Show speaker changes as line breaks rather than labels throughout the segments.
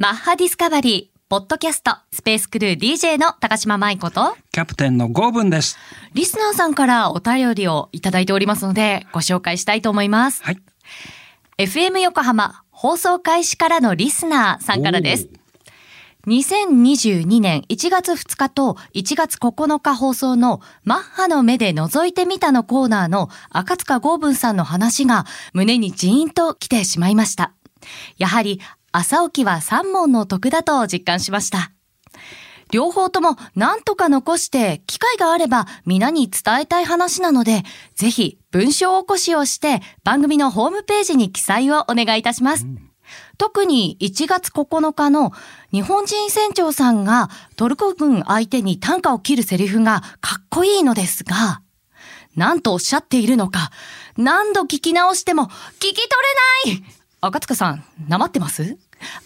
マッハディスカバリー、ポッドキャスト、スペースクルー DJ の高島舞子と、
キャプテンのゴーブンです。
リスナーさんからお便りをいただいておりますので、ご紹介したいと思います。
はい。
FM 横浜放送開始からのリスナーさんからです。2022年1月2日と1月9日放送のマッハの目で覗いてみたのコーナーの赤塚豪文さんの話が胸にジーンと来てしまいました。やはり朝起きは三問の得だと実感しました。両方とも何とか残して機会があれば皆に伝えたい話なので、ぜひ文章起こしをして番組のホームページに記載をお願いいたします。特に1月9日の日本人船長さんがトルコ軍相手に単価を切るセリフがかっこいいのですが、何とおっしゃっているのか、何度聞き直しても聞き取れない赤塚さん、なまってます？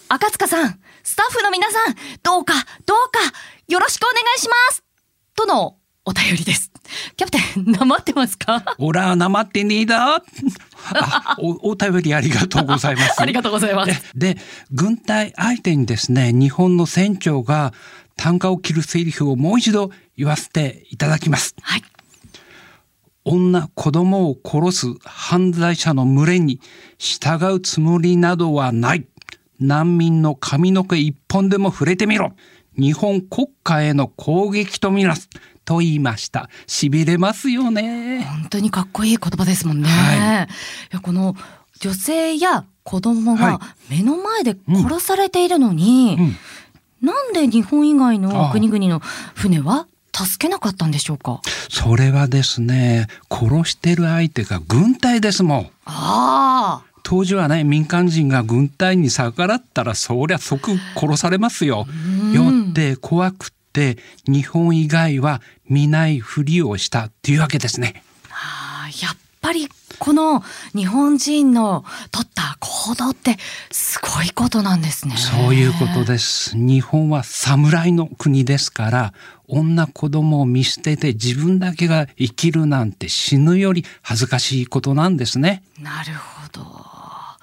赤塚さん、スタッフの皆さん、どうか、どうか、よろしくお願いしますとのお便りです。キャプテン、なまってますか？
オラなまってねえだ。あお、お便りありがとうございます。
ありがとうございます。
で、軍隊相手にですね、日本の船長が単価を切るセリフをもう一度言わせていただきます。
はい。
女、子供を殺す犯罪者の群れに従うつもりなどはない。難民の髪の毛一本でも触れてみろ。日本国家への攻撃とみなす。と言いました。痺れますよね。
本当にかっこいい言葉ですもんね。、
はい
やこの女性や子供が
は
目の前で殺されているのに、
うん
なんで日本以外の国々の船は助けなかったんでしょうか？
それはですね、殺してる相手が軍隊ですもん。
ああ
当時はね、民間人が軍隊に逆らったら、そりゃ即殺されますよ。よって怖くって、日本以外は見ないふりをしたっていうわけですね。
ぱりこの日本人の取った行動ってすごいことなんですね。
そういうことです。日本は侍の国ですから、女子供を見捨てて自分だけが生きるなんて死ぬより恥ずかしいことなんですね。
なるほど。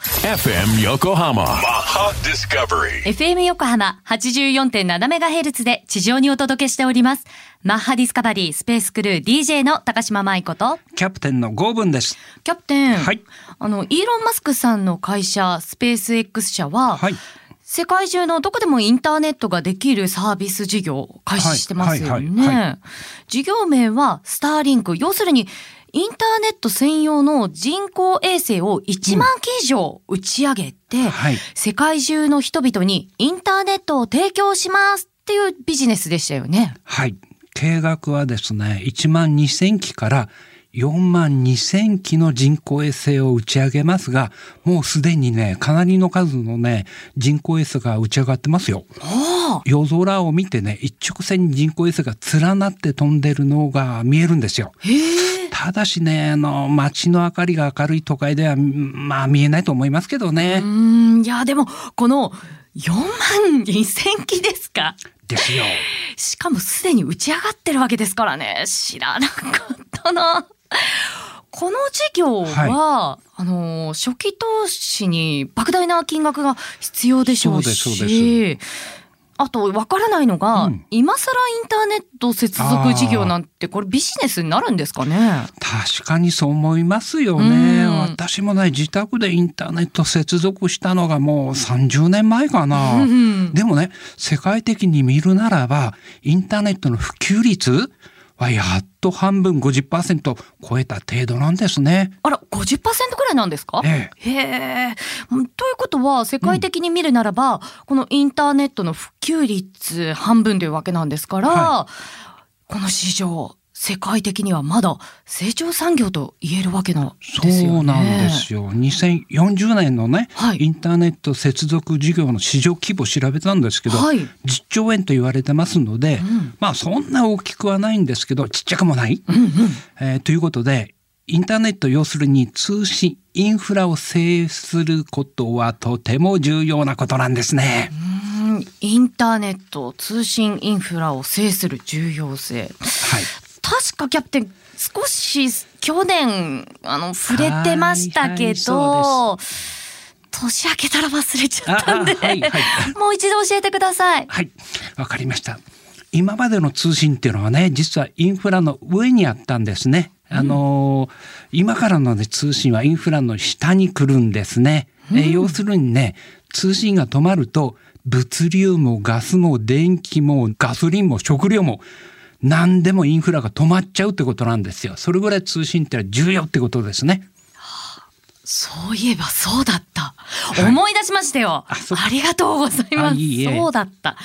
FM Yokohama Maha Discovery
FM 横浜 84.7MHz で地上にお届けしております。マッハディスカバリースペースクルー DJ の高島舞子と、
キャプテンのゴーブンです。
キャプテン、
はい
あの、イーロン・マスクさんの会社、スペース X 社は、
はい。
世界中のどこでもインターネットができるサービス事業を開始してますよね。事業名はスターリンク。要するに、インターネット専用の人工衛星を1万機以上打ち上げて、
はい
世界中の人々にインターネットを提供しますっていうビジネスでしたよね。
はい。計画はですね、1万2000機から4万2000機の人工衛星を打ち上げますが、もうすでにね、かなりの数のね、人工衛星が打ち上がってますよ。
あ
夜空を見てね、一直線に人工衛星が連なって飛んでるのが見えるんですよ。
あ、へえ。
ただしね、あの、街の明かりが明るい都会では、まあ見えないと思いますけどね
う。ーん、いや、でも、この4万2000機ですか？
ですよ。
しかもすでに打ち上がってるわけですからね。知らなかったな。この事業は、あの、初期投資に莫大な金額が必要でしょうし、
そうですそうで
あと、わからないのが、
うん。
今更インターネット接続事業なんて、これビジネスになるんですかね？
確かにそう思いますよね。
うん。
私もね、自宅でインターネット接続したのがもう30年前かな。
うん。
でもね、世界的に見るならば、インターネットの普及率はやっと半分50%超えた程度なんですね。
あら、50%くらいなんですか？
え
へえ。うんということは、世界的に見るならば、このインターネットの普及率半分というわけなんですから、
は
この市場、世界的にはまだ成長産業と言えるわけなん
そ
ですよね。
うなんですよ。2040年のね、
はい
インターネット接続事業の市場規模を調べたんですけど、
はい
10兆円と言われてますので、
ん
まあそんな大きくはないんですけど、ちっちゃくもない。
うんうん。
えーということで、インターネット要するに通信インフラを制することはとても重要なことなんですね。
うんインターネット、通信インフラを制する重要性。
はい。
確かキャプテン、少し去年、あの、触れてましたけど、
はい
年明けたら忘れちゃったんで、
はいはい
もう一度教えてください。
はい、わかりました。今までの通信っていうのはね、実はインフラの上にあったんですね。あのー今からの、ね、通信はインフラの下に来るんですね。えー要するにね、通信が止まると、物流もガスも電気もガソリンも食料も何でもインフラが止まっちゃうってことなんですよ。それぐらい通信ってのは重要ってことですね。
そういえばそうだった。
い
思い出しましたよ。
あ
りがとうございます。
あいいえ
そうだった。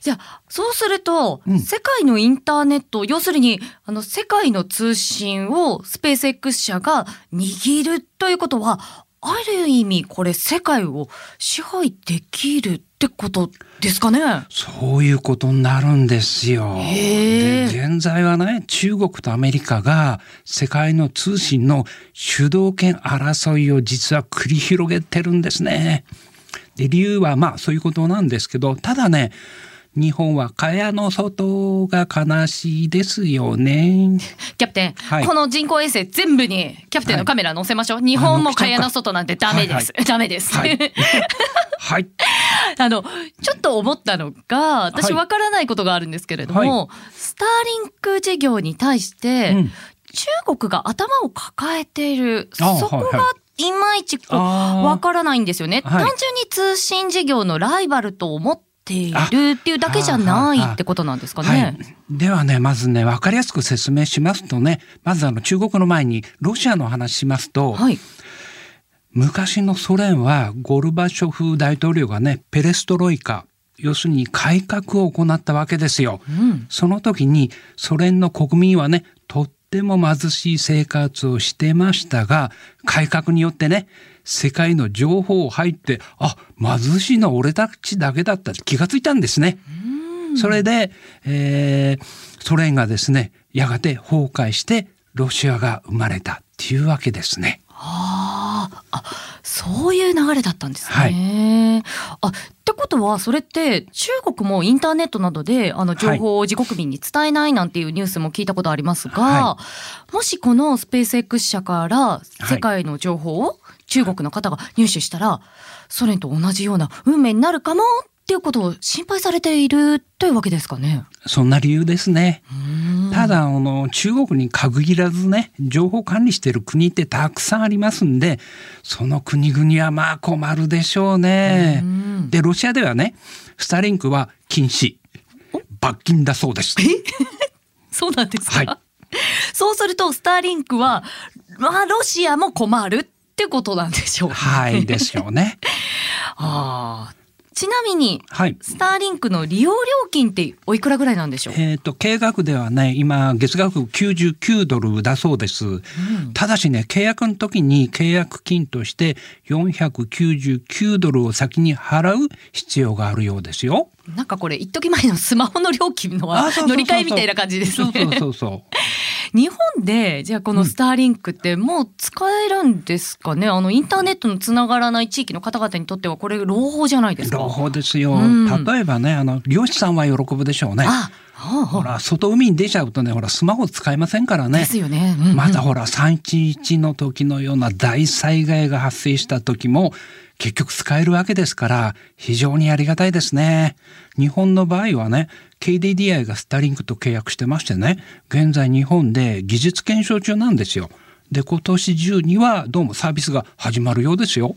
じゃあ、そうすると、
うん
世界のインターネット、要するに、あの、世界の通信をスペース X 社が握るということは、ある意味、これ世界を支配できるってことですかね？
そういうことになるんですよ。で現在はね中国とアメリカが世界の通信の主導権争いを実は繰り広げてるんですね。で理由はまあそういうことなんですけどただね日本は蚊帳の外が悲しいですよね。
キャプテン、
はい
この人工衛星全部にキャプテンのカメラ載せましょう。日本も蚊帳の外なんてダメです。ダメです。
はい はい。
あの、ちょっと思ったのが、私
はい
わからないことがあるんですけれども、スターリンク事業に対して、
うん
中国が頭を抱えている、
あ
そこが
はいはい
まいちわからないんですよね。
はい
単純に通信事業のライバルと思っているっていうだけじゃないってことなんですか
は
ね
い。、ではねまずね分かりやすく説明しますとねまずあの中国の前にロシアの話しますと、
はい。
昔のソ連はゴルバチョフ大統領がねペレストロイカ要するに改革を行ったわけですよ。
うん。
その時にソ連の国民はねとっても貧しい生活をしてましたが改革によってね世界の情報を入ってあ貧しいのは俺たちだけだった。気がついたんですね。それで、えーソ連がですねやがて崩壊してロシアが生まれたっていうわけですね。
あー。あ、そういう流れだったんですね。あ、ってことは、それって中国もインターネットなどであの情報を自国民に伝えないなんていうニュースも聞いたことありますが、
は
もしこのスペース X 社から世界の情報を中国の方が入手したら、ソ連と同じような運命になるかもっていうことを心配されているというわけですかね。
そんな理由ですね。ただあの中国に限らずね情報管理している国ってたくさんありますんでその国々はまあ困るでしょうね
う。ん
でロシアではねスターリンクは禁止罰金だそうです。
そうなんですか、
はい
そうすると、スターリンクは、まあ、ロシアも困るってことなんでしょうか、
はいですよね。
ああ。ちなみに、
はい。
スターリンクの利用料金っておいくらぐらいなんでしょう？
えっ、と計画ではね今月額99ドルだそうです。ただしね契約の時に契約金として499ドルを先に払う必要があるようですよ。
なんかこれ、一時前のスマホの料金の乗り換えみたいな感じですね。
そうそうそうそう。
日本で、じゃあこのスターリンクってもう使えるんですかね、あの、インターネットのつながらない地域の方々にとってはこれ朗報じゃないですか。
朗報ですよ。
うん
例えばね、あの、漁師さんは喜ぶでしょうね。
ほ
ら、外海に出ちゃうとね、ほら、スマホ使えませんからね
で。すよね。うんうん
またほら、311の時のような大災害が発生した時も、結局使えるわけですから、非常にありがたいですね。日本の場合はね、KDDI がスターリンクと契約してましてね、現在日本で技術検証中なんですよ。で、今年中にはどうもサービスが始まるようですよ。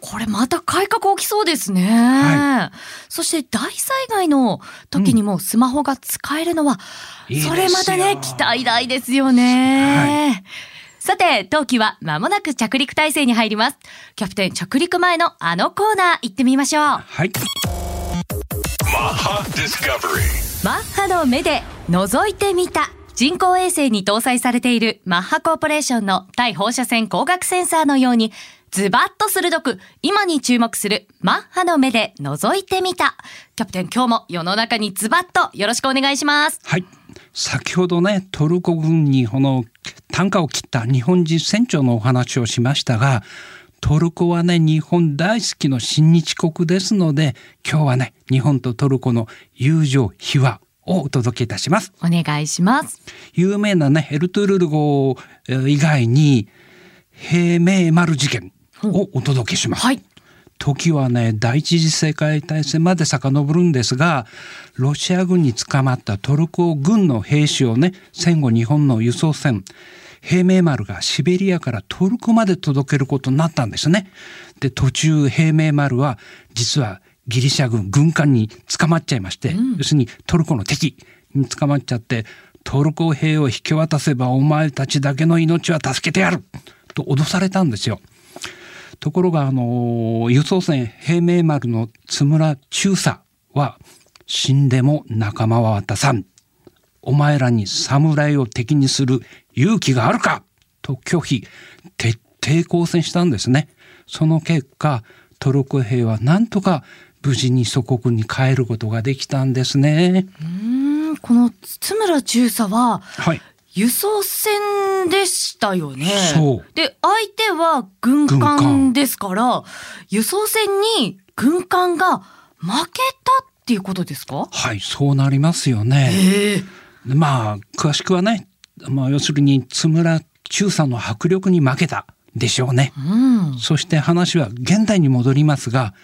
これまた改革起きそうですね。
は
そして大災害の時にもスマホが使えるのは、
いいですよ
それまたね、期待大ですよね。さて、冬季は間もなく着陸態勢に入ります。キャプテン着陸前のあのコーナー行ってみましょう。
はい。
Maha Discovery.
マッハの目で覗いてみた。人工衛星に搭載されているマッハコーポレーションの対放射線光学センサーのように、ズバッと鋭く、今に注目するマッハの目で覗いてみた。キャプテン今日も世の中にズバッとよろしくお願いします。
はい。先ほどね、トルコ軍にこの単価を切った日本人船長のお話をしましたが、トルコはね、日本大好きの親日国ですので、今日はね、日本とトルコの友情、秘話をお届けいたします。
お願いします。
有名なね、エルトゥールル号えー以外に、平明丸事件。をお届けします。
はい。
時はね第一次世界大戦まで遡るんですがロシア軍に捕まったトルコ軍の兵士をね戦後日本の輸送船平明丸がシベリアからトルコまで届けることになったんですね。で途中平明丸は実はギリシャ軍軍艦に捕まっちゃいまして、要するにトルコの敵に捕まっちゃってトルコ兵を引き渡せばお前たちだけの命は助けてやると脅されたんですよ。ところが、あの、輸送船平明丸の津村中佐は、死んでも仲間は渡さん。お前らに侍を敵にする勇気があるか？と拒否、徹底抗戦したんですね。その結果、トルコ兵はなんとか無事に祖国に帰ることができたんですね。
うん、この津村中佐は、
はい。
輸送船でしたよね。
そう
で、相手は軍
艦
ですから、輸送船に軍艦が負けたっていうことですか？
はい、そうなりますよね。
ええ
まあ詳しくはね、まあ、要するに津村中佐の迫力に負けたでしょうね。
うん。
そして話は現代に戻りますが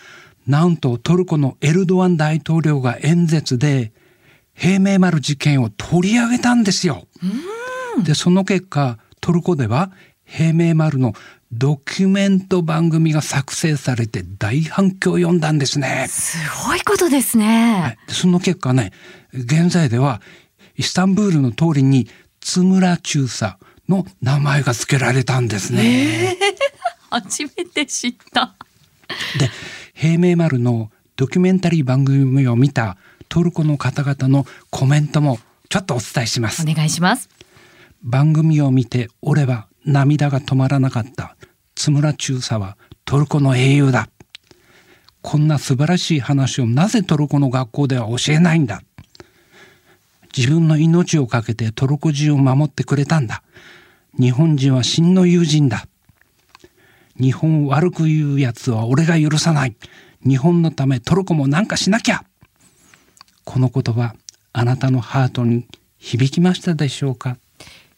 なんとトルコのエルドアン大統領が演説で平明丸事件を取り上げたんですよ。でその結果トルコでは平明丸のドキュメント番組が作成されて大反響を呼んだんですね。
すごいことですね。
はいでその結果ね現在ではイスタンブールの通りに津村中佐の名前が付けられたんですね。
初めて知った。
で平明丸のドキュメンタリー番組を見たトルコの方々のコメントもちょっとお伝えします
お。願いします。
番組を見て俺は涙が止まらなかった津村中佐はトルコの英雄だこんな素晴らしい話をなぜトルコの学校では教えないんだ自分の命を懸けてトルコ人を守ってくれたんだ。日本人は真の友人だ。日本を悪く言うやつは俺が許さない。日本のためトルコも何かしなきゃ。この言葉あなたのハートに響きましたでしょうか？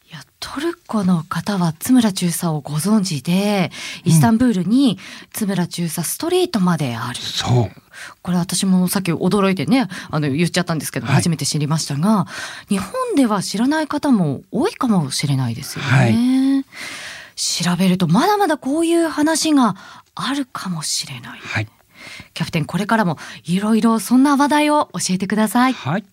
いやトルコの方は津村中佐をご存知でイスタンブールに津村中佐ストリートまである、
そう
これ私もさっき驚いてねあの言っちゃったんですけど、
はい
初めて知りましたが日本では知らない方も多いかもしれないですよね。
はい
調べるとまだまだこういう話があるかもしれない。
はい
キャプテンこれからもいろいろそんな話題を教えてください。
はい